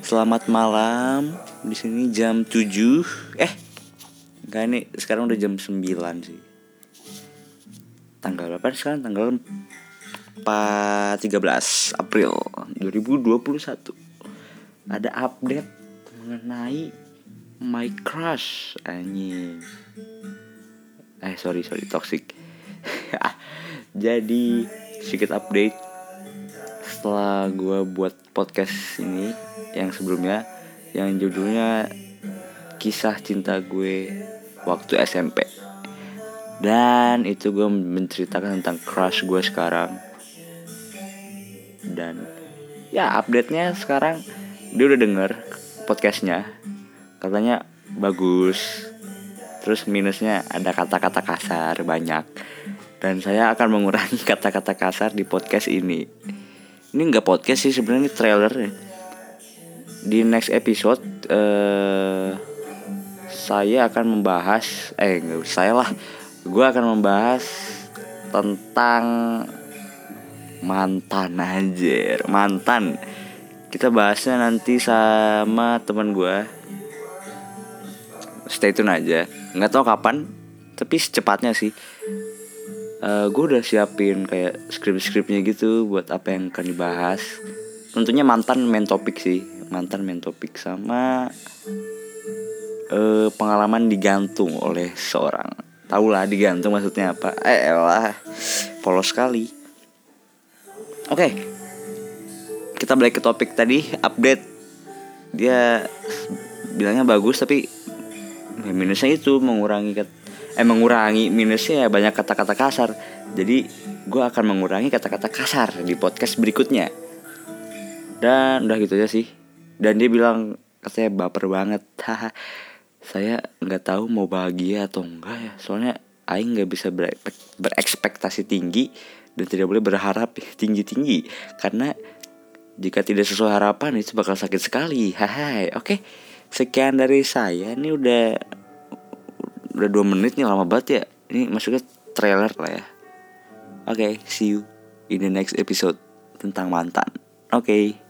Selamat malam. Di sini jam 7. Eh. Enggak ini sekarang udah jam 9 sih. Tanggal berapa sekarang? Tanggal 4 13 April 2021. Ada update mengenai my crush anjing. Eh sorry sorry toxic. Jadi sedikit update setelah gue buat podcast ini yang sebelumnya yang judulnya kisah cinta gue waktu SMP dan itu gue menceritakan tentang crush gue sekarang. Dan ya update nya sekarang dia udah denger podcastnya. Katanya bagus. Terus minusnya ada kata-kata kasar banyak. Dan saya akan mengurangi kata-kata kasar di podcast ini ini nggak podcast sih sebenarnya ini trailer ya. Di next episode uh, saya akan membahas eh nggak saya lah. Gue akan membahas tentang mantan aja mantan. Kita bahasnya nanti sama teman gue stay tune aja. Nggak tahu kapan tapi secepatnya sih uh, gue udah siapin kayak skrip-skripnya gitu buat apa yang akan dibahas. Tentunya mantan main topik sih. Mantan main topik sama uh, pengalaman digantung oleh seorang. Tahu lah digantung maksudnya apa. Eh lah polos sekali. Oke okay. kita balik ke topik tadi update. Dia bilangnya bagus tapi minusnya itu mengurangi eh mengurangi minusnya ya banyak kata-kata kasar. Jadi gue akan mengurangi kata-kata kasar di podcast berikutnya. Dan udah gitu aja sih. Dan dia bilang katanya baper banget. Haha. Saya nggak tahu mau bahagia atau enggak ya. Soalnya Aing nggak bisa berekspektasi tinggi dan tidak boleh berharap tinggi tinggi karena jika tidak sesuai harapan itu bakal sakit sekali. Haha oke. Sekian dari saya. Ini udah udah dua menit nih lama banget ya. Ini masuknya trailer lah ya. Oke okay, see you in the next episode tentang mantan. Oke. okay.